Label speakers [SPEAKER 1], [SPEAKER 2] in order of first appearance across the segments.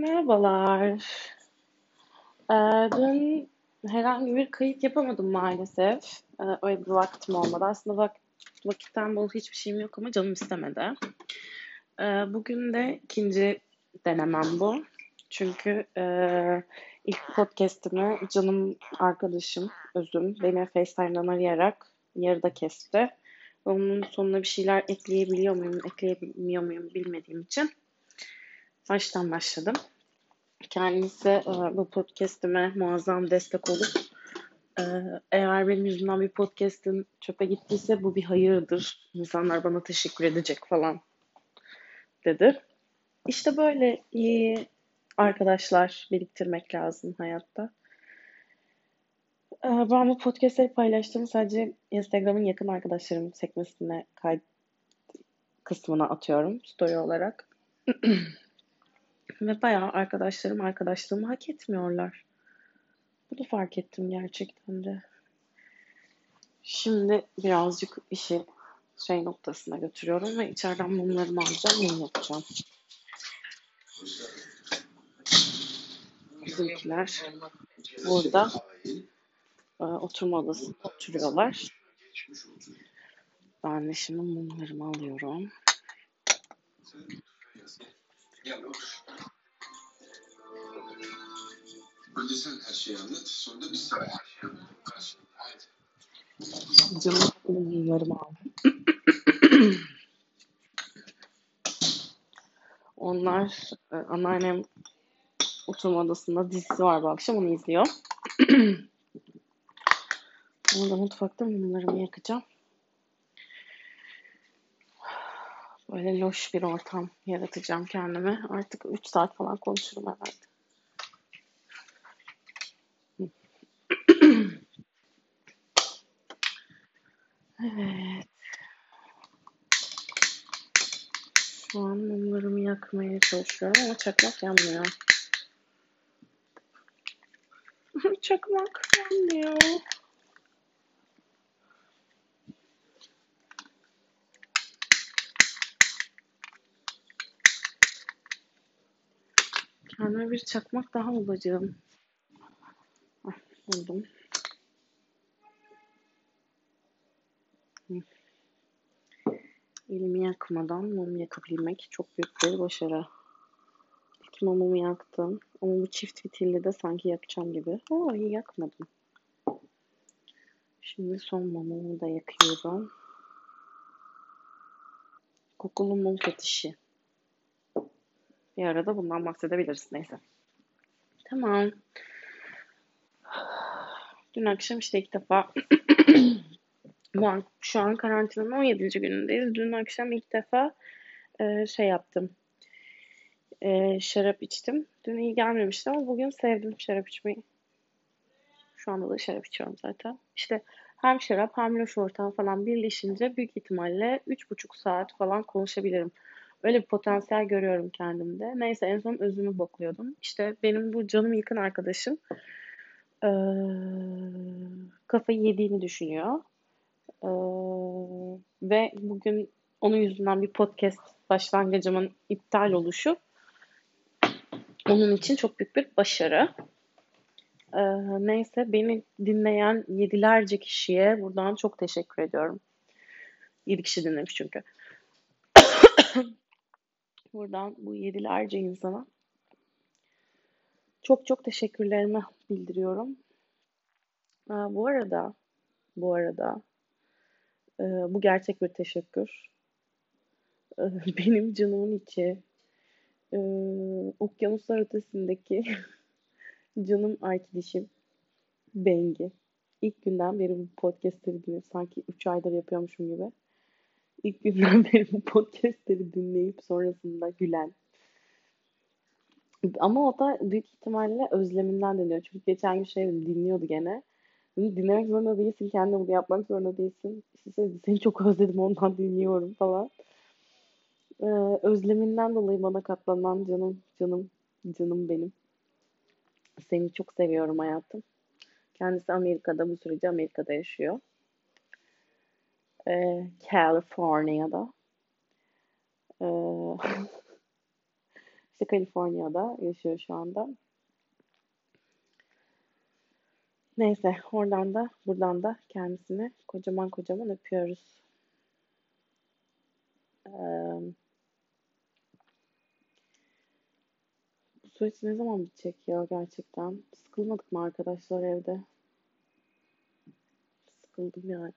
[SPEAKER 1] Merhabalar. Ee, dün herhangi bir kayıt yapamadım maalesef. Ee, öyle bir vaktim olmadı. Aslında vak vakitten bol hiçbir şeyim yok ama canım istemedi. Ee, bugün de ikinci denemem bu. Çünkü e, ilk podcast'imi canım arkadaşım Özüm beni FaceTime'dan arayarak yarıda kesti. Onun sonuna bir şeyler ekleyebiliyor muyum, ekleyemiyor muyum bilmediğim için baştan başladım. Kendisi e, bu podcast'ime muazzam destek olup e, eğer benim yüzümden bir podcast'in çöpe gittiyse bu bir hayırdır. İnsanlar bana teşekkür edecek falan dedi. İşte böyle iyi arkadaşlar biriktirmek lazım hayatta. E, ben bu podcast'leri paylaştığım sadece Instagram'ın yakın arkadaşlarım sekmesine kayıt kısmına atıyorum story olarak. Ve bayağı arkadaşlarım arkadaşlığımı hak etmiyorlar. Bunu fark ettim gerçekten de. Şimdi birazcık işi şey noktasına götürüyorum ve içeriden mumlarımı alacağım, mum yapacağım. Bizimkiler burada e, oturma odasında oturuyorlar. Ben de şimdi mumlarımı alıyorum. Önce sen her şeyi anlat, sonra da biz sana her şeyi anlatacağız. Haydi. Canım mumlarımı aldım. Onlar e, anneannem oturma odasında dizisi var bu akşam onu izliyor. Orada mutfakta mumlarımı yakacağım. Böyle loş bir ortam yaratacağım kendime. Artık 3 saat falan konuşurum. Evet. Şu an mumlarımı yakmaya çalışıyorum ama çakmak yanmıyor. çakmak yanmıyor. Kendime bir çakmak daha bulacağım. Ah, buldum. Elimi yakmadan mum yakabilmek çok büyük bir başarı. İlk mumumu yaktım. Ama bu çift fitilli de sanki yakacağım gibi. Oo iyi yakmadım. Şimdi son mumumu da yakıyorum. Kokulu mum fetişi. Bir arada bundan bahsedebiliriz. Neyse. Tamam. Dün akşam işte ilk defa an, şu an karantinanın 17. günündeyiz. Dün akşam ilk defa e, şey yaptım. E, şarap içtim. Dün iyi gelmemişti ama bugün sevdim şarap içmeyi. Şu anda da şarap içiyorum zaten. İşte hem şarap hem loş ortam falan birleşince büyük ihtimalle 3,5 saat falan konuşabilirim. Öyle bir potansiyel görüyorum kendimde. Neyse en son özümü bokluyordum. İşte benim bu canım yakın arkadaşım ee, kafayı yediğini düşünüyor. Ee, ve bugün onun yüzünden bir podcast başlangıcımın iptal oluşu onun için çok büyük bir başarı. Ee, neyse beni dinleyen yedilerce kişiye buradan çok teşekkür ediyorum. Yedi kişi dinlemiş çünkü. buradan bu yedilerce insana çok çok teşekkürlerimi bildiriyorum. Ee, bu arada bu arada e, bu gerçek bir teşekkür. E, benim canımın içi e, okyanuslar ötesindeki canım arkadaşım Bengi. İlk günden beri bu podcastleri dinliyor. Sanki 3 aydır yapıyormuşum gibi. İlk günden beri bu podcastleri dinleyip sonrasında gülen. Ama o da büyük ihtimalle özleminden dinliyor. Çünkü geçen gün şey dinliyordu gene. Bunu dinlemek zorunda değilsin. Kendin bunu yapmak zorunda değilsin. İşte seni çok özledim ondan dinliyorum falan. Ee, özleminden dolayı bana katlanan canım, canım, canım benim. Seni çok seviyorum hayatım. Kendisi Amerika'da, bu sürece Amerika'da yaşıyor. Ee, California'da. Ee, İşte Kaliforniya'da yaşıyor şu anda. Neyse oradan da buradan da kendisini kocaman kocaman öpüyoruz. Ee, bu süreç ne zaman bitecek ya gerçekten? Sıkılmadık mı arkadaşlar evde? Sıkıldım yani.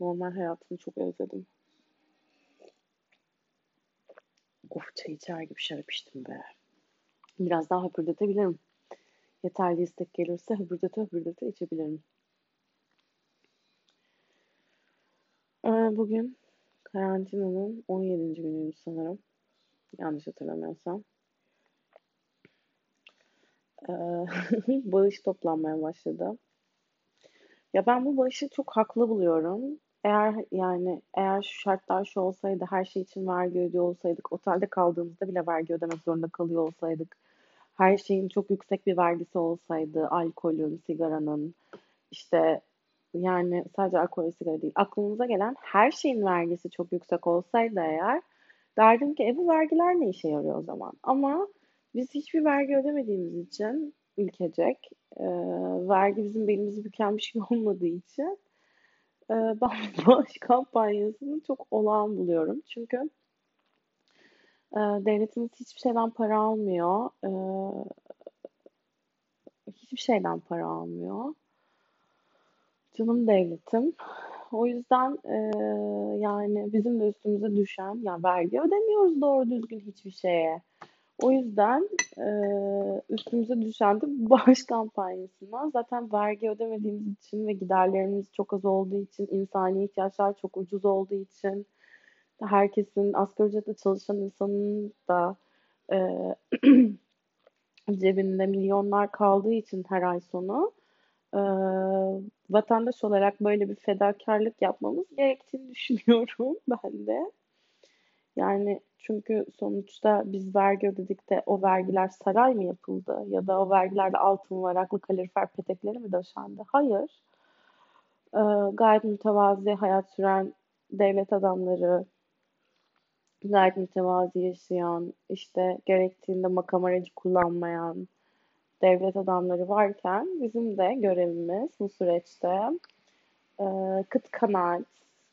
[SPEAKER 1] Normal hayatımı çok özledim. Of çay içer gibi şarap içtim be. Biraz daha höpürdetebilirim. Yeterli istek gelirse höpürdete höpürdete içebilirim. Ee, bugün karantinanın 17. günüymüş sanırım. Yanlış hatırlamıyorsam. Ee, bağış toplanmaya başladı. Ya ben bu bağışı çok haklı buluyorum. Eğer yani eğer şu şartlar şu olsaydı, her şey için vergi ödüyor olsaydık, otelde kaldığımızda bile vergi ödemek zorunda kalıyor olsaydık, her şeyin çok yüksek bir vergisi olsaydı, alkolün, sigaranın, işte yani sadece alkol ve sigara değil, aklınıza gelen her şeyin vergisi çok yüksek olsaydı eğer, derdim ki e bu vergiler ne işe yarıyor o zaman? Ama biz hiçbir vergi ödemediğimiz için ülkecek, e, vergi bizim belimizi büken bir şey olmadığı için e, ben bağış kampanyasını çok olağan buluyorum. Çünkü e, devletimiz hiçbir şeyden para almıyor. E, hiçbir şeyden para almıyor. Canım devletim. O yüzden e, yani bizim de üstümüze düşen, ya vergi ödemiyoruz doğru düzgün hiçbir şeye. O yüzden e, üstümüze düşen de bağış kampanyasından zaten vergi ödemediğimiz için ve giderlerimiz çok az olduğu için, insani ihtiyaçlar çok ucuz olduğu için, herkesin asgari ücretle çalışan insanın da e, cebinde milyonlar kaldığı için her ay sonu e, vatandaş olarak böyle bir fedakarlık yapmamız gerektiğini düşünüyorum ben de. Yani çünkü sonuçta biz vergi ödedik de o vergiler saray mı yapıldı? Ya da o vergilerle altın varaklı kalorifer petekleri mi döşendi? Hayır. Ee, gayet mütevazi hayat süren devlet adamları, gayet mütevazi yaşayan, işte gerektiğinde makam aracı kullanmayan devlet adamları varken bizim de görevimiz bu süreçte e, kıt kanaat,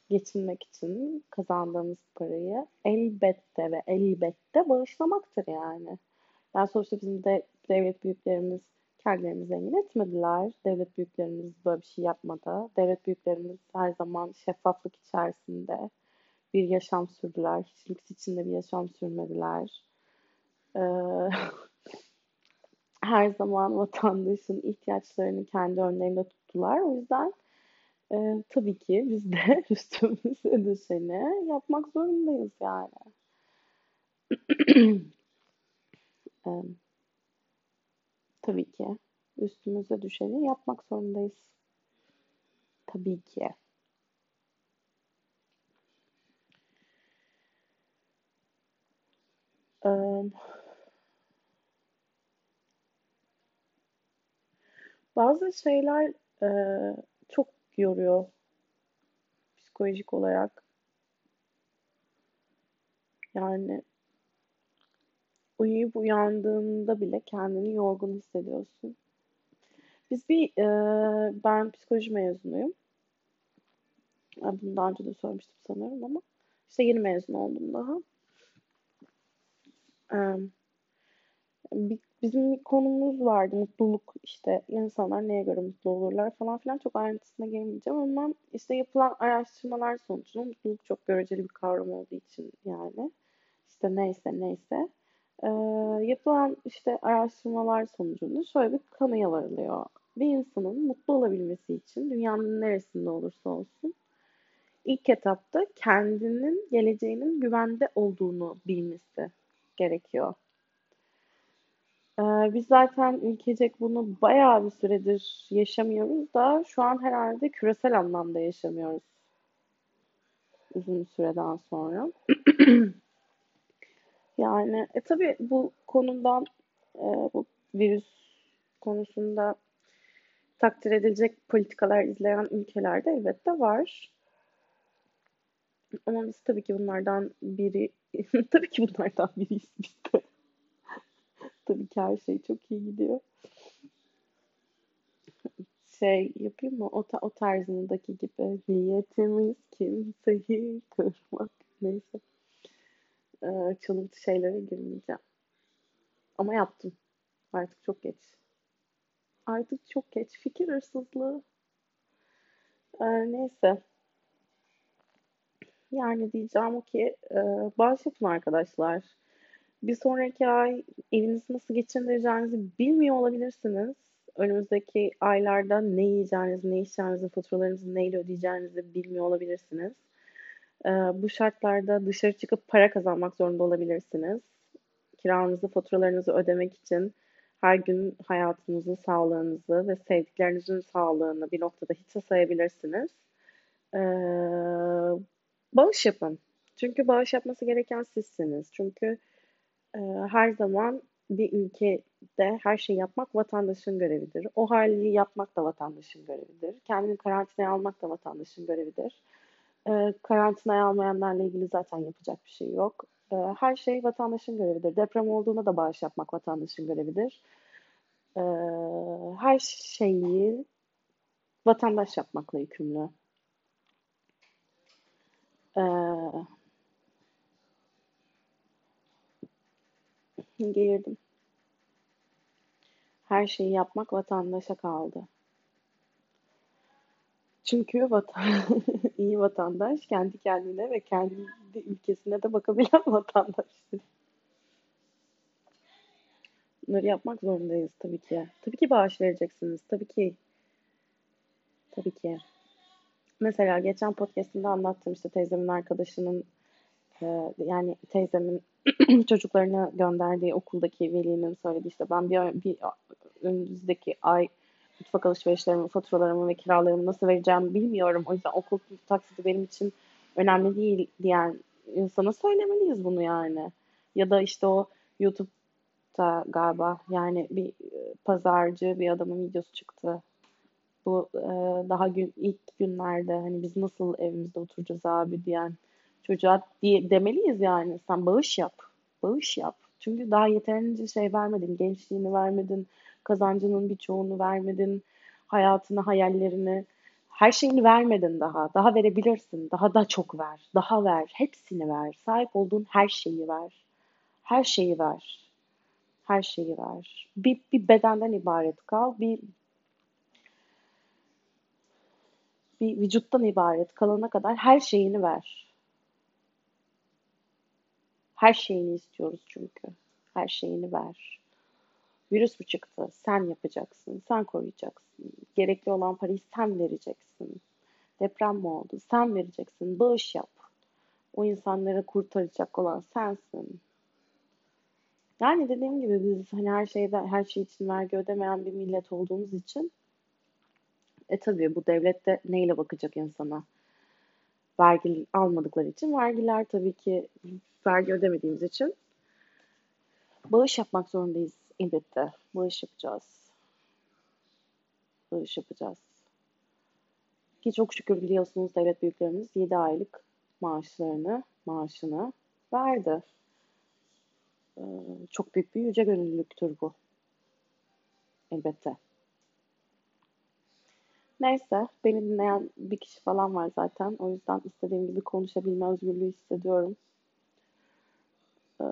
[SPEAKER 1] geçinmek için kazandığımız parayı elbette ve elbette bağışlamaktır yani. Yani sonuçta bizim de devlet büyüklerimiz kendilerini zengin etmediler. Devlet büyüklerimiz böyle bir şey yapmadı. Devlet büyüklerimiz her zaman şeffaflık içerisinde bir yaşam sürdüler. Hiç lüks içinde bir yaşam sürmediler. Ee, her zaman vatandaşın ihtiyaçlarını kendi önlerinde tuttular. O yüzden e, tabii ki biz de üstümüze düşeni yapmak zorundayız yani. e, tabii ki üstümüze düşeni yapmak zorundayız. Tabii ki. Um, bazı şeyler e, çok yoruyor psikolojik olarak. Yani uyuyup uyandığında bile kendini yorgun hissediyorsun. Biz bir, e, ben psikoloji mezunuyum. Bunu daha önce de söylemiştim sanırım ama işte yeni mezun oldum daha. Bizim bir konumuz vardı mutluluk işte insanlar neye göre mutlu olurlar falan filan çok ayrıntısına girmeyeceğim ama işte yapılan araştırmalar sonucunda mutluluk çok göreceli bir kavram olduğu için yani. İşte neyse neyse. Ee, yapılan işte araştırmalar sonucunda şöyle bir kanıya varılıyor. Bir insanın mutlu olabilmesi için dünyanın neresinde olursa olsun ilk etapta kendinin geleceğinin güvende olduğunu bilmesi gerekiyor. Ee, biz zaten ülkecek bunu bayağı bir süredir yaşamıyoruz da şu an herhalde küresel anlamda yaşamıyoruz. Uzun süreden sonra. yani e tabi bu konudan e, bu virüs konusunda takdir edilecek politikalar izleyen ülkelerde elbette var. Ama biz tabii ki bunlardan biri tabii ki bunlardan biriyiz biz de. ki her şey çok iyi gidiyor. Şey yapayım mı? O, ta- o tarzındaki gibi. Niyetimiz kimseyi kırmak. Neyse. Ee, çalıntı şeylere girmeyeceğim. Ama yaptım. Artık çok geç. Artık çok geç. Fikir hırsızlığı. Ee, neyse. Yani diyeceğim ki e, bağış yapın arkadaşlar. Bir sonraki ay evinizi nasıl geçindireceğinizi bilmiyor olabilirsiniz. Önümüzdeki aylarda ne yiyeceğinizi, ne içeceğinizi, faturalarınızı neyle ödeyeceğinizi bilmiyor olabilirsiniz. Ee, bu şartlarda dışarı çıkıp para kazanmak zorunda olabilirsiniz. Kiranızı, faturalarınızı ödemek için her gün hayatınızı, sağlığınızı ve sevdiklerinizin sağlığını bir noktada hiçe sayabilirsiniz. Ee, bağış yapın. Çünkü bağış yapması gereken sizsiniz. Çünkü e, her zaman bir ülkede her şeyi yapmak vatandaşın görevidir. O hali yapmak da vatandaşın görevidir. Kendini karantinaya almak da vatandaşın görevidir. E, karantinaya almayanlarla ilgili zaten yapacak bir şey yok. E, her şey vatandaşın görevidir. Deprem olduğunda da bağış yapmak vatandaşın görevidir. E, her şeyi vatandaş yapmakla yükümlü. Ee, geğirdim. Her şeyi yapmak vatandaşa kaldı. Çünkü vatan iyi vatandaş kendi kendine ve kendi ülkesine de bakabilen vatandaştır. Bunları yapmak zorundayız tabii ki. Tabii ki bağış vereceksiniz. Tabii ki. Tabii ki. Mesela geçen podcast'imde anlattım işte teyzemin arkadaşının e, yani teyzemin çocuklarına gönderdiği okuldaki velinin söyledi işte ben bir, bir önümüzdeki ay mutfak alışverişlerimi, faturalarımı ve kiralarımı nasıl vereceğimi bilmiyorum. O yüzden okul taksiti benim için önemli değil diyen insana söylemeliyiz bunu yani. Ya da işte o YouTube'da galiba yani bir pazarcı bir adamın videosu çıktı. Bu e, daha gün, ilk günlerde hani biz nasıl evimizde oturacağız abi diyen çocuğa diye, demeliyiz yani. Sen bağış yap. Bağış yap. Çünkü daha yeterince şey vermedin. Gençliğini vermedin. Kazancının bir çoğunu vermedin. Hayatını, hayallerini. Her şeyini vermedin daha. Daha verebilirsin. Daha da çok ver. Daha ver. Hepsini ver. Sahip olduğun her şeyi ver. Her şeyi ver. Her şeyi ver. Bir, bir bedenden ibaret kal. Bir bir vücuttan ibaret kalana kadar her şeyini ver. Her şeyini istiyoruz çünkü. Her şeyini ver. Virüs mü çıktı? Sen yapacaksın. Sen koruyacaksın. Gerekli olan parayı sen vereceksin. Deprem mi oldu? Sen vereceksin. Bağış yap. O insanları kurtaracak olan sensin. Yani dediğim gibi biz hani her şeyde her şey için vergi ödemeyen bir millet olduğumuz için e tabii bu devlet de neyle bakacak insana? Vergi almadıkları için vergiler tabii ki vergi ödemediğimiz için bağış yapmak zorundayız elbette. Bağış yapacağız. Bağış yapacağız. Ki çok şükür biliyorsunuz devlet büyüklerimiz 7 aylık maaşlarını, maaşını verdi. Ee, çok büyük bir yüce gönüllülüktür bu. Elbette. Neyse, beni dinleyen bir kişi falan var zaten. O yüzden istediğim gibi konuşabilme özgürlüğü hissediyorum. Ee,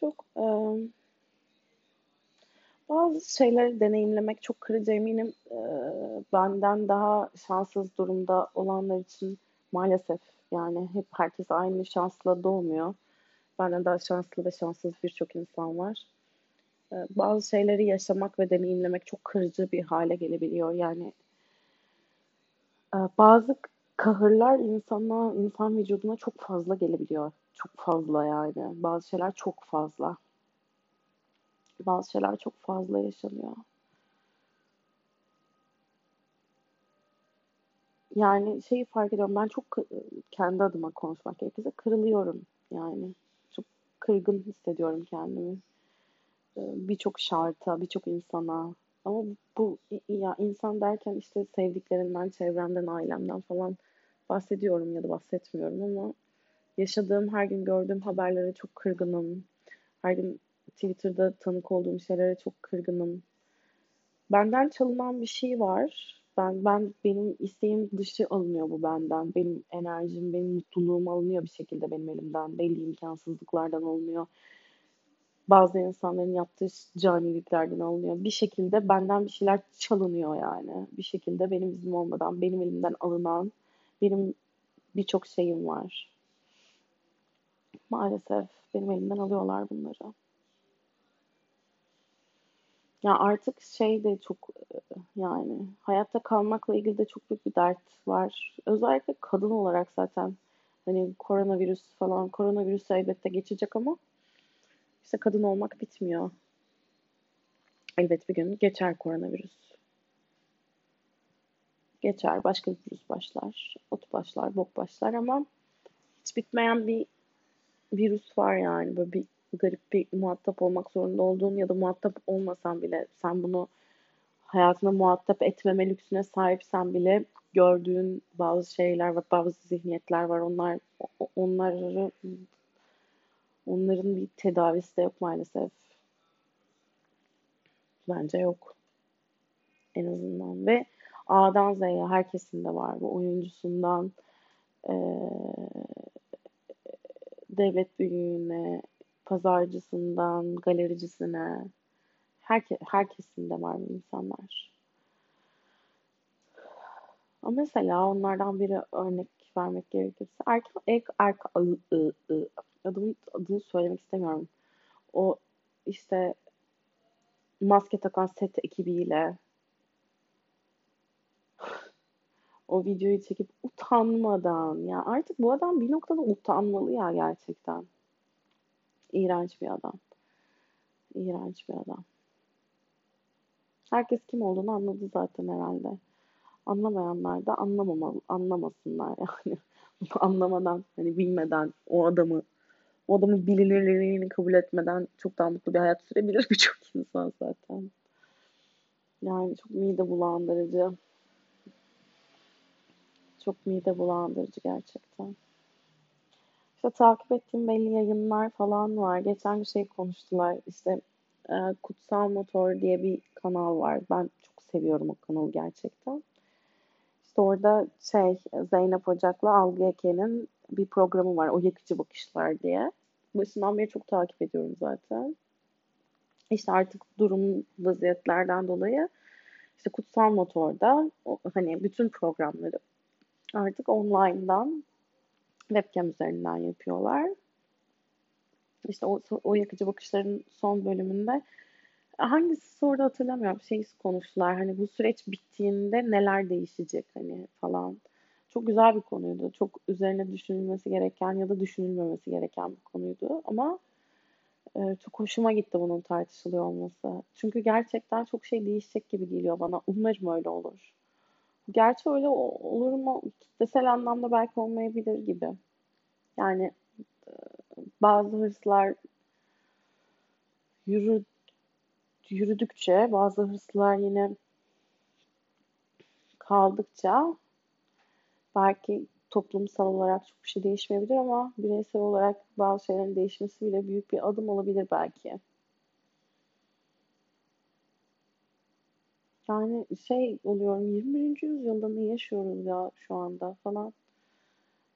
[SPEAKER 1] çok e, bazı şeyleri deneyimlemek çok kırıcı eminim. E, benden daha şanssız durumda olanlar için maalesef yani hep herkes aynı şansla doğmuyor. Benden daha şanslı ve şanssız birçok insan var. Ee, bazı şeyleri yaşamak ve deneyimlemek çok kırıcı bir hale gelebiliyor. Yani e, bazı kahırlar insana, insan vücuduna çok fazla gelebiliyor. Çok fazla yani. Bazı şeyler çok fazla. Bazı şeyler çok fazla yaşanıyor. Yani şeyi fark ediyorum. Ben çok kendi adıma konuşmak gerekirse kırılıyorum yani kırgın hissediyorum kendimi. Ee, birçok şarta, birçok insana. Ama bu ya insan derken işte sevdiklerimden, çevremden, ailemden falan bahsediyorum ya da bahsetmiyorum ama yaşadığım her gün gördüğüm haberlere çok kırgınım. Her gün Twitter'da tanık olduğum şeylere çok kırgınım. Benden çalınan bir şey var. Ben ben benim isteğim dışı alınıyor bu benden. Benim enerjim, benim mutluluğum alınıyor bir şekilde benim elimden. Belli imkansızlıklardan alınıyor. Bazı insanların yaptığı caniliklerden alınıyor. Bir şekilde benden bir şeyler çalınıyor yani. Bir şekilde benim iznim olmadan benim elimden alınan benim birçok şeyim var. Maalesef benim elimden alıyorlar bunları. Ya artık şey de çok yani hayatta kalmakla ilgili de çok büyük bir dert var. Özellikle kadın olarak zaten hani koronavirüs falan koronavirüs elbette geçecek ama işte kadın olmak bitmiyor. Elbet bir gün geçer koronavirüs. Geçer, başka bir virüs başlar, ot başlar, bok başlar ama hiç bitmeyen bir virüs var yani. Böyle bir garip bir muhatap olmak zorunda olduğun ya da muhatap olmasan bile sen bunu hayatına muhatap etmeme lüksüne sahipsen bile gördüğün bazı şeyler var, bazı zihniyetler var. Onlar onları onların bir tedavisi de yok maalesef. Bence yok. En azından ve A'dan Z'ye herkesinde var bu oyuncusundan ee, devlet büyüğüne, pazarcısından galericisine herke, herkesinde var bu insanlar. Ama mesela onlardan biri örnek vermek gerekirse erkek ek erkek adını, adını söylemek istemiyorum. O işte maske takan set ekibiyle o videoyu çekip utanmadan ya artık bu adam bir noktada utanmalı ya gerçekten. İğrenç bir adam. İğrenç bir adam. Herkes kim olduğunu anladı zaten herhalde. Anlamayanlar da anlamamalı, anlamasınlar yani. Anlamadan, hani bilmeden o adamı, o adamın bilinirliğini kabul etmeden çok daha mutlu bir hayat sürebilir birçok insan zaten. Yani çok mide bulandırıcı. Çok mide bulandırıcı gerçekten. İşte takip ettiğim belli yayınlar falan var. Geçen bir şey konuştular. İşte e, Kutsal Motor diye bir kanal var. Ben çok seviyorum o kanalı gerçekten. İşte orada şey Zeynep Ocak'la Algı Eke'nin bir programı var. O yakıcı bakışlar diye. Başından beri çok takip ediyorum zaten. İşte artık durum vaziyetlerden dolayı işte Kutsal Motor'da hani bütün programları artık online'dan webcam üzerinden yapıyorlar. İşte o, o yakıcı bakışların son bölümünde hangisi soru hatırlamıyorum. Şey konuştular. Hani bu süreç bittiğinde neler değişecek hani falan. Çok güzel bir konuydu. Çok üzerine düşünülmesi gereken ya da düşünülmemesi gereken bir konuydu. Ama e, çok hoşuma gitti bunun tartışılıyor olması. Çünkü gerçekten çok şey değişecek gibi geliyor bana. Umarım öyle olur. Gerçi öyle olur mu? Kitlesel anlamda belki olmayabilir gibi. Yani e, bazı hırslar yürü, yürüdükçe, bazı hırslar yine kaldıkça belki toplumsal olarak çok bir şey değişmeyebilir ama bireysel olarak bazı şeylerin değişmesi bile büyük bir adım olabilir belki. Yani şey oluyorum 21. yüzyılda ne yaşıyoruz ya şu anda falan.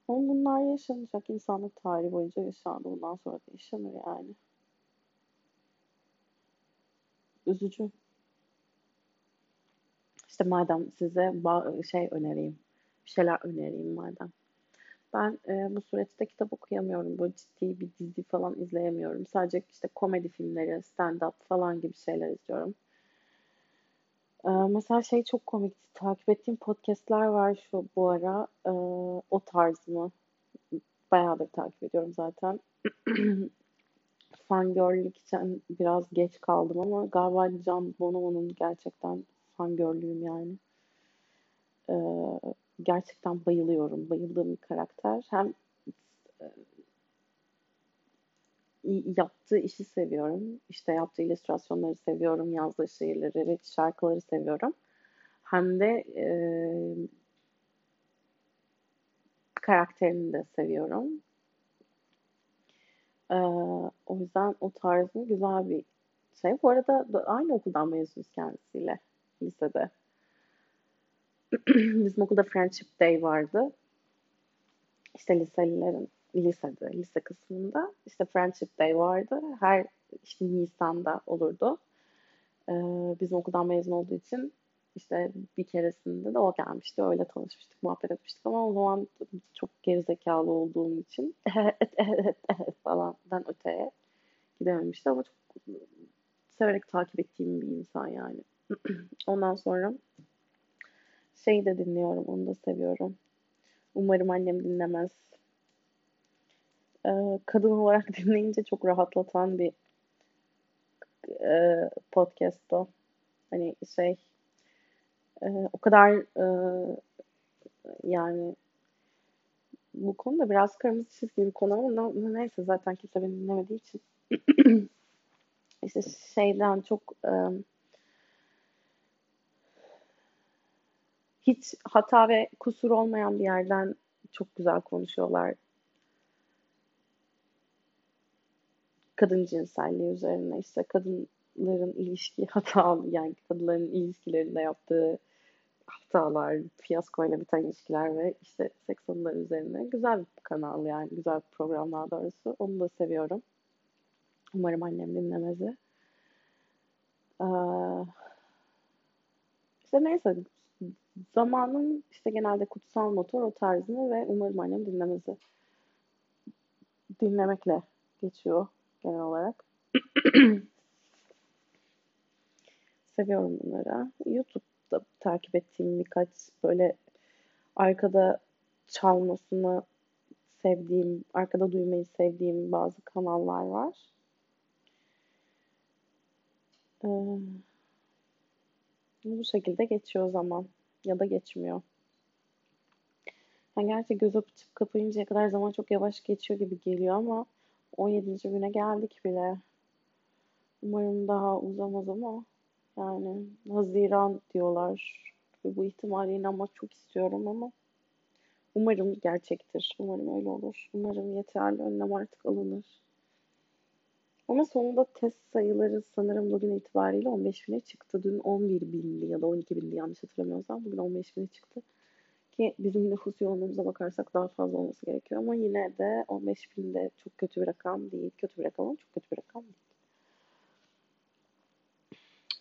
[SPEAKER 1] Ama bunlar yaşanacak. insanlık tarihi boyunca yaşandı. Bundan sonra da yaşanır yani. Üzücü. İşte madem size şey önereyim. Bir şeyler önereyim madem. Ben e, bu süreçte kitap okuyamıyorum. Böyle ciddi bir dizi falan izleyemiyorum. Sadece işte komedi filmleri, stand-up falan gibi şeyler izliyorum. Ee, mesela şey çok komik. Takip ettiğim podcastler var şu bu ara. Ee, o tarz mı? Bayağıdır takip ediyorum zaten. fangirllik için biraz geç kaldım ama galiba Can Bonomo'nun gerçekten fangirlüğüm yani. Ee, gerçekten bayılıyorum. Bayıldığım bir karakter. Hem yaptığı işi seviyorum. İşte yaptığı illüstrasyonları seviyorum, yazdığı şiirleri, şarkıları seviyorum. Hem de e, karakterini de seviyorum. Ee, o yüzden o tarzın güzel bir şey. Bu arada da aynı okuldan mezunuz kendisiyle lisede. Bizim okulda Friendship Day vardı. İşte liselilerin lisede, lise kısmında işte Friendship Day vardı. Her işte Nisan'da olurdu. Ee, bizim okuldan mezun olduğu için işte bir keresinde de o gelmişti. Öyle tanışmıştık, muhabbet etmiştik ama o zaman çok gerizekalı olduğum için evet evet öteye gidememişti ama çok severek takip ettiğim bir insan yani. Ondan sonra şey de dinliyorum, onu da seviyorum. Umarım annem dinlemez. Ee, kadın olarak dinleyince çok rahatlatan bir e, podcast o. Hani şey e, o kadar e, yani bu konuda biraz kırmızı çizgi bir konu ama neyse zaten kimse beni dinlemediği için işte şeyden çok e, hiç hata ve kusur olmayan bir yerden çok güzel konuşuyorlar. Kadın cinselliği üzerine işte kadınların ilişki hatalı yani kadınların ilişkilerinde yaptığı hatalar, fiyaskoyla biten ilişkiler ve işte seks anıları üzerine güzel bir kanal yani güzel bir program daha doğrusu. Onu da seviyorum. Umarım annem dinlemezi. Ee, işte neyse zamanın işte genelde kutsal motor o tarzını ve umarım annem dinlemezi dinlemekle geçiyor genel olarak. Seviyorum bunları. YouTube'da takip ettiğim birkaç böyle arkada çalmasını sevdiğim, arkada duymayı sevdiğim bazı kanallar var. Ee, bu şekilde geçiyor zaman ya da geçmiyor. Yani gerçi göz açıp kapayıncaya kadar zaman çok yavaş geçiyor gibi geliyor ama 17. güne geldik bile. Umarım daha uzamaz ama yani Haziran diyorlar. Bu ihtimale inanmak çok istiyorum ama umarım gerçektir. Umarım öyle olur. Umarım yeterli önlem artık alınır. Ama sonunda test sayıları sanırım bugün itibariyle 15 bine çıktı. Dün 11 bindi ya da 12 bindi yanlış hatırlamıyorsam. Bugün 15 bine çıktı. Ki bizim nüfus yoğunluğumuza bakarsak daha fazla olması gerekiyor. Ama yine de 15 binde çok kötü bir rakam değil. Kötü bir rakam ama çok kötü bir rakam değil.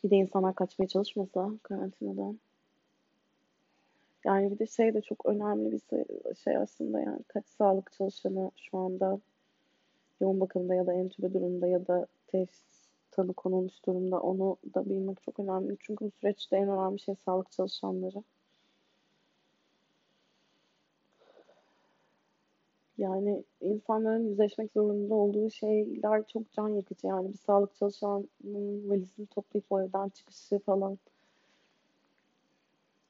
[SPEAKER 1] Bir de insanlar kaçmaya çalışmasa karantinadan. Yani bir de şey de çok önemli bir şey aslında yani kaç sağlık çalışanı şu anda yoğun bakımda ya da entübe durumda ya da test tanı konulmuş durumda onu da bilmek çok önemli. Çünkü bu süreçte en önemli şey sağlık çalışanları. Yani insanların yüzleşmek zorunda olduğu şeyler çok can yakıcı. Yani bir sağlık çalışanının valizini toplayıp o evden çıkışı falan.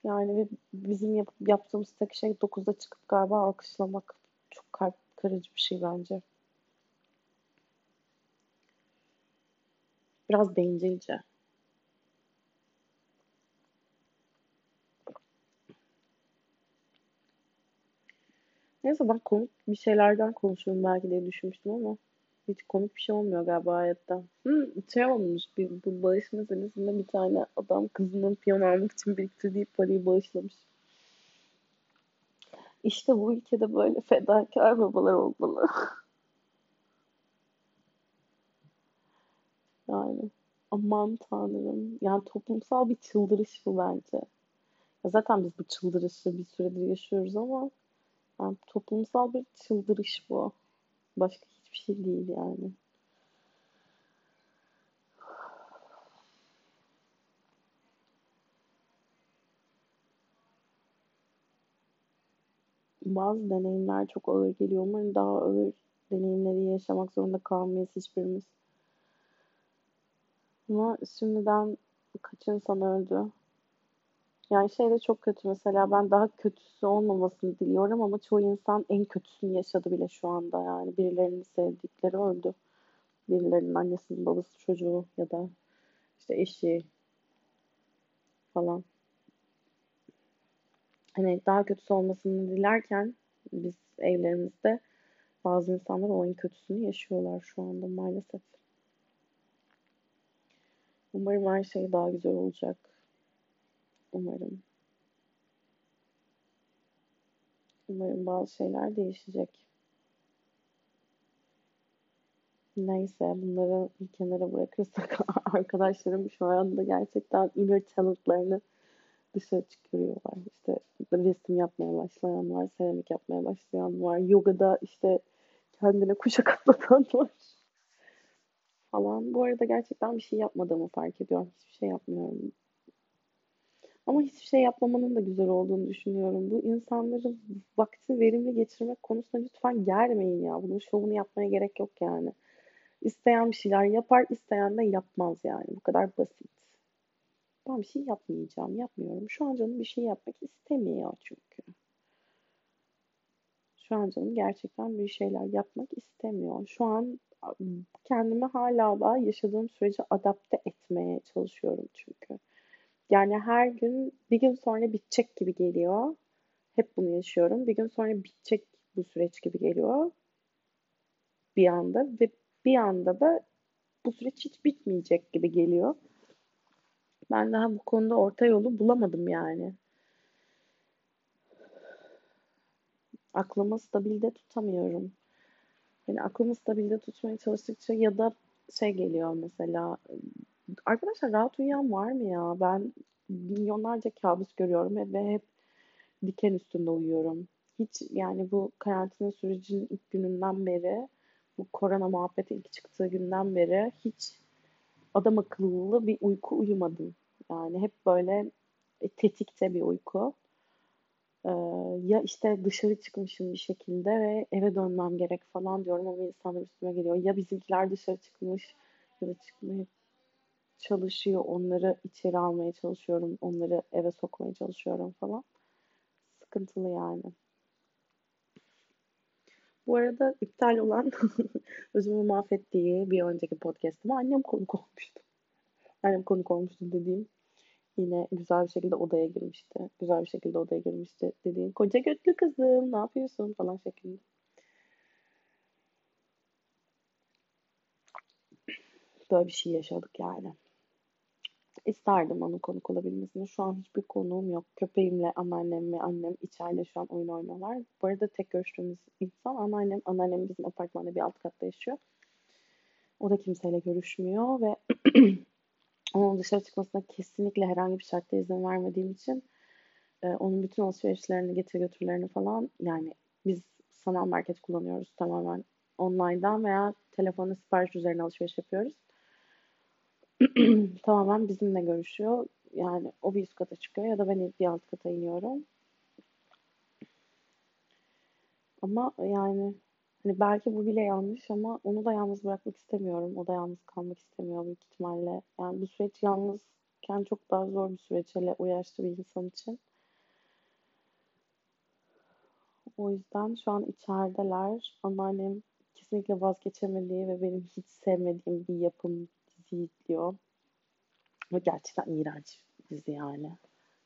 [SPEAKER 1] Yani bizim yap- yaptığımız tek şey 9'da çıkıp galiba alkışlamak. Çok kalp kırıcı bir şey bence. Biraz bencilce. Neyse ben komik bir şeylerden konuşuyorum belki diye düşünmüştüm ama hiç komik bir şey olmuyor galiba hayatta. Hı, şey olmuş bir, bu bağış meselesinde bir tane adam kızının piyano almak için biriktirdiği parayı bağışlamış. İşte bu ülkede böyle fedakar babalar olmalı. yani aman tanrım. Yani toplumsal bir çıldırış bu bence. Ya zaten biz bu çıldırışı bir süredir yaşıyoruz ama yani toplumsal bir çıldırış bu. Başka hiçbir şey değil yani. Bazı deneyimler çok ağır geliyor. Umarım daha ağır deneyimleri yaşamak zorunda kalmayız hiçbirimiz. Ama şimdiden kaç insan öldü? Yani şey de çok kötü mesela ben daha kötüsü olmamasını diliyorum ama çoğu insan en kötüsünü yaşadı bile şu anda yani birilerinin sevdikleri öldü. Birilerinin annesinin babası çocuğu ya da işte eşi falan. Hani daha kötüsü olmasını dilerken biz evlerimizde bazı insanlar o en kötüsünü yaşıyorlar şu anda maalesef. Umarım her şey daha güzel olacak. Umarım. Umarım bazı şeyler değişecek. Neyse bunları bir kenara bırakırsak arkadaşlarım şu anda gerçekten inner talentlarını dışarı çıkarıyorlar. İşte resim yapmaya başlayan var, seramik yapmaya başlayan var, yogada işte kendine kuşak atlatan var falan. Bu arada gerçekten bir şey yapmadığımı fark ediyorum. Hiçbir şey yapmıyorum. Ama hiçbir şey yapmamanın da güzel olduğunu düşünüyorum. Bu insanları vakti verimli geçirmek konusunda lütfen germeyin ya. Bunun şovunu yapmaya gerek yok yani. İsteyen bir şeyler yapar, isteyen de yapmaz yani. Bu kadar basit. Ben bir şey yapmayacağım, yapmıyorum. Şu an canım bir şey yapmak istemiyor çünkü. Şu an canım gerçekten bir şeyler yapmak istemiyor. Şu an kendimi hala da yaşadığım sürece adapte etmeye çalışıyorum çünkü. Yani her gün bir gün sonra bitecek gibi geliyor. Hep bunu yaşıyorum. Bir gün sonra bitecek bu süreç gibi geliyor. Bir anda ve bir anda da bu süreç hiç bitmeyecek gibi geliyor. Ben daha bu konuda orta yolu bulamadım yani. Aklımı stabilde tutamıyorum. Yani aklımı stabilde tutmaya çalıştıkça ya da şey geliyor mesela arkadaşlar rahat uyuyan var mı ya? Ben milyonlarca kabus görüyorum ve hep diken üstünde uyuyorum. Hiç yani bu karantina sürecinin ilk gününden beri bu korona muhabbeti ilk çıktığı günden beri hiç adam akıllı bir uyku uyumadım. Yani hep böyle e, tetikte bir uyku. Ee, ya işte dışarı çıkmışım bir şekilde ve eve dönmem gerek falan diyorum ama insanlar üstüme geliyor. Ya bizimkiler dışarı çıkmış ya da çıkmaya çalışıyor. Onları içeri almaya çalışıyorum. Onları eve sokmaya çalışıyorum falan. Sıkıntılı yani. Bu arada iptal olan özümü mahvettiği bir önceki podcast'ıma annem konuk olmuştu. Annem konuk olmuştu dediğim yine güzel bir şekilde odaya girmişti. Güzel bir şekilde odaya girmişti dediğim koca götlü kızım ne yapıyorsun falan şeklinde. Böyle bir şey yaşadık yani. İsterdim onun konuk olabilmesini. Şu an hiçbir konuğum yok. Köpeğimle anneannem ve annem içeride şu an oyun oynuyorlar. Bu arada tek görüştüğümüz insan anneannem. Anneannem bizim apartmanda bir alt katta yaşıyor. O da kimseyle görüşmüyor ve onun dışarı çıkmasına kesinlikle herhangi bir şartta izin vermediğim için e, onun bütün alışverişlerini, getir götürlerini falan yani biz sanal market kullanıyoruz tamamen online'dan veya telefonu sipariş üzerine alışveriş yapıyoruz. tamamen bizimle görüşüyor. Yani o bir üst kata çıkıyor ya da ben bir alt kata iniyorum. Ama yani hani belki bu bile yanlış ama onu da yalnız bırakmak istemiyorum. O da yalnız kalmak istemiyor büyük ihtimalle. Yani bu süreç yalnızken çok daha zor bir süreç hele o yaşlı bir insan için. O yüzden şu an içerideler. Anneannem kesinlikle vazgeçemediği ve benim hiç sevmediğim bir yapım dizi izliyor. Ve gerçekten iğrenç bir dizi yani.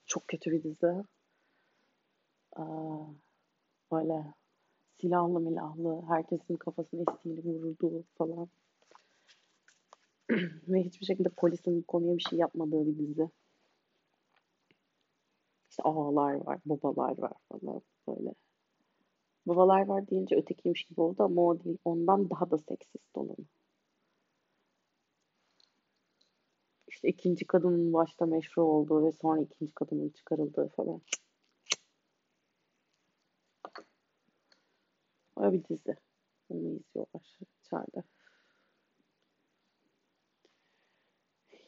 [SPEAKER 1] Çok kötü bir dizi. Ee, böyle silahlı milahlı, herkesin kafasını estiğini vurduğu falan. Ve hiçbir şekilde polisin konuya bir şey yapmadığı bir dizi. İşte ağalar var, babalar var falan böyle. Babalar var deyince ötekiymiş gibi oldu ama o değil. Ondan daha da seksist olanı. İşte ikinci kadının başta meşru olduğu ve sonra ikinci kadının çıkarıldığı falan. Öyle bir dizi. Onu izliyorlar içeride.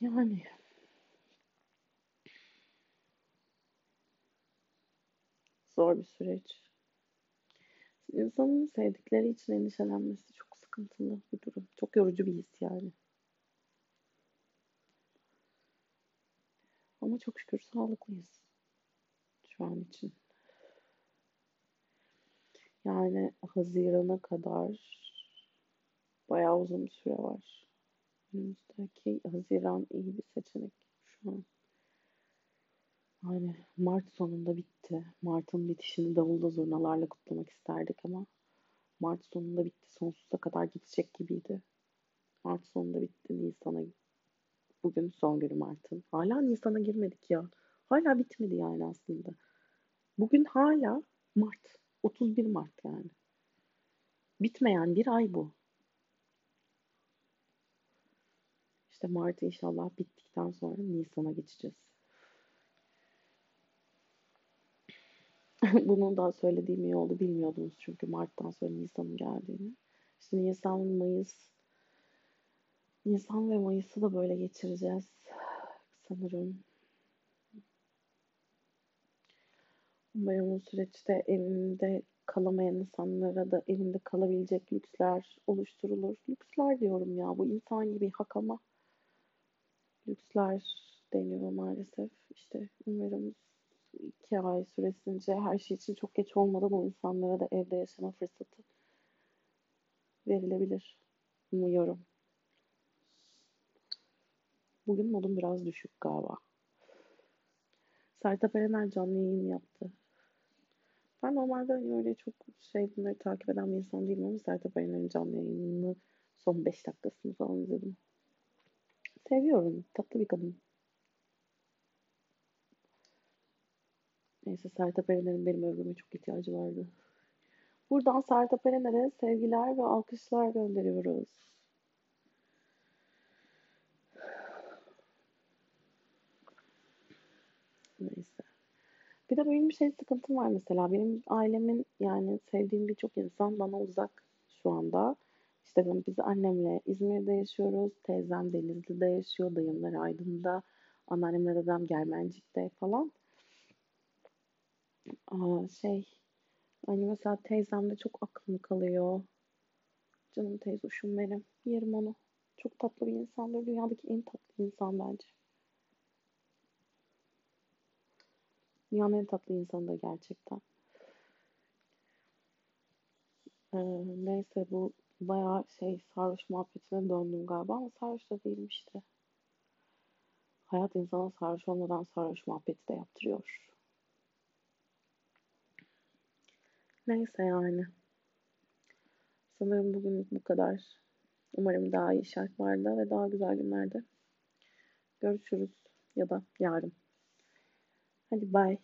[SPEAKER 1] Yani zor bir süreç. İnsanın sevdikleri için endişelenmesi çok sıkıntılı bir durum. Çok yorucu bir his yani. Ama çok şükür sağlıklıyız şu an için. Yani Haziran'a kadar bayağı uzun bir süre var. Önümüzdeki Haziran iyi bir seçenek şu an. Yani Mart sonunda bitti. Mart'ın bitişini davulda zurnalarla kutlamak isterdik ama Mart sonunda bitti. Sonsuza kadar gidecek gibiydi. Mart sonunda bitti. Nisan'a bugün son günü Mart'ın. Hala Nisan'a girmedik ya. Hala bitmedi yani aslında. Bugün hala Mart. 31 Mart yani. Bitmeyen bir ay bu. İşte Mart inşallah bittikten sonra Nisan'a geçeceğiz. Bunu daha söylediğim iyi oldu. Bilmiyordunuz çünkü Mart'tan sonra Nisan'ın geldiğini. İşte Nisan, Mayıs, Nisan ve Mayıs'ı da böyle geçireceğiz. Sanırım. Umarım o süreçte evimde kalamayan insanlara da evinde kalabilecek lüksler oluşturulur. Lüksler diyorum ya bu insan gibi hak ama lüksler deniyor maalesef. İşte umarım iki ay süresince her şey için çok geç olmadan o insanlara da evde yaşama fırsatı verilebilir. Umuyorum. Bugün modum biraz düşük galiba. Sertab Erener canlı yayın yaptı. Ben normalde hani öyle çok şey bunları takip eden bir insan değilim ama Sertab Erener'in canlı yayınını son 5 dakikasını falan izledim. Seviyorum. Tatlı bir kadın. Neyse Sertab Erener'in benim övgüme çok ihtiyacı vardı. Buradan Sertab Erener'e sevgiler ve alkışlar gönderiyoruz. Neyse. Bir de benim bir şey sıkıntım var mesela. Benim ailemin yani sevdiğim birçok insan bana uzak şu anda. İşte biz annemle İzmir'de yaşıyoruz. Teyzem Denizli'de yaşıyor. Dayımlar Aydın'da. Anneannemle dedem Germencik'te falan. Aa, şey hani mesela teyzemde çok aklım kalıyor. Canım teyzoşum benim. Yerim onu. Çok tatlı bir insandır. Dünyadaki en tatlı insan bence. Dünyanın en tatlı insanı da gerçekten. Ee, neyse bu bayağı şey sarhoş muhabbetine döndüm galiba ama sarhoş da değilim işte. Hayat insana sarhoş olmadan sarhoş muhabbeti de yaptırıyor. Neyse yani. Sanırım bugün bu kadar. Umarım daha iyi şartlarda ve daha güzel günlerde görüşürüz ya da yarın. and bye.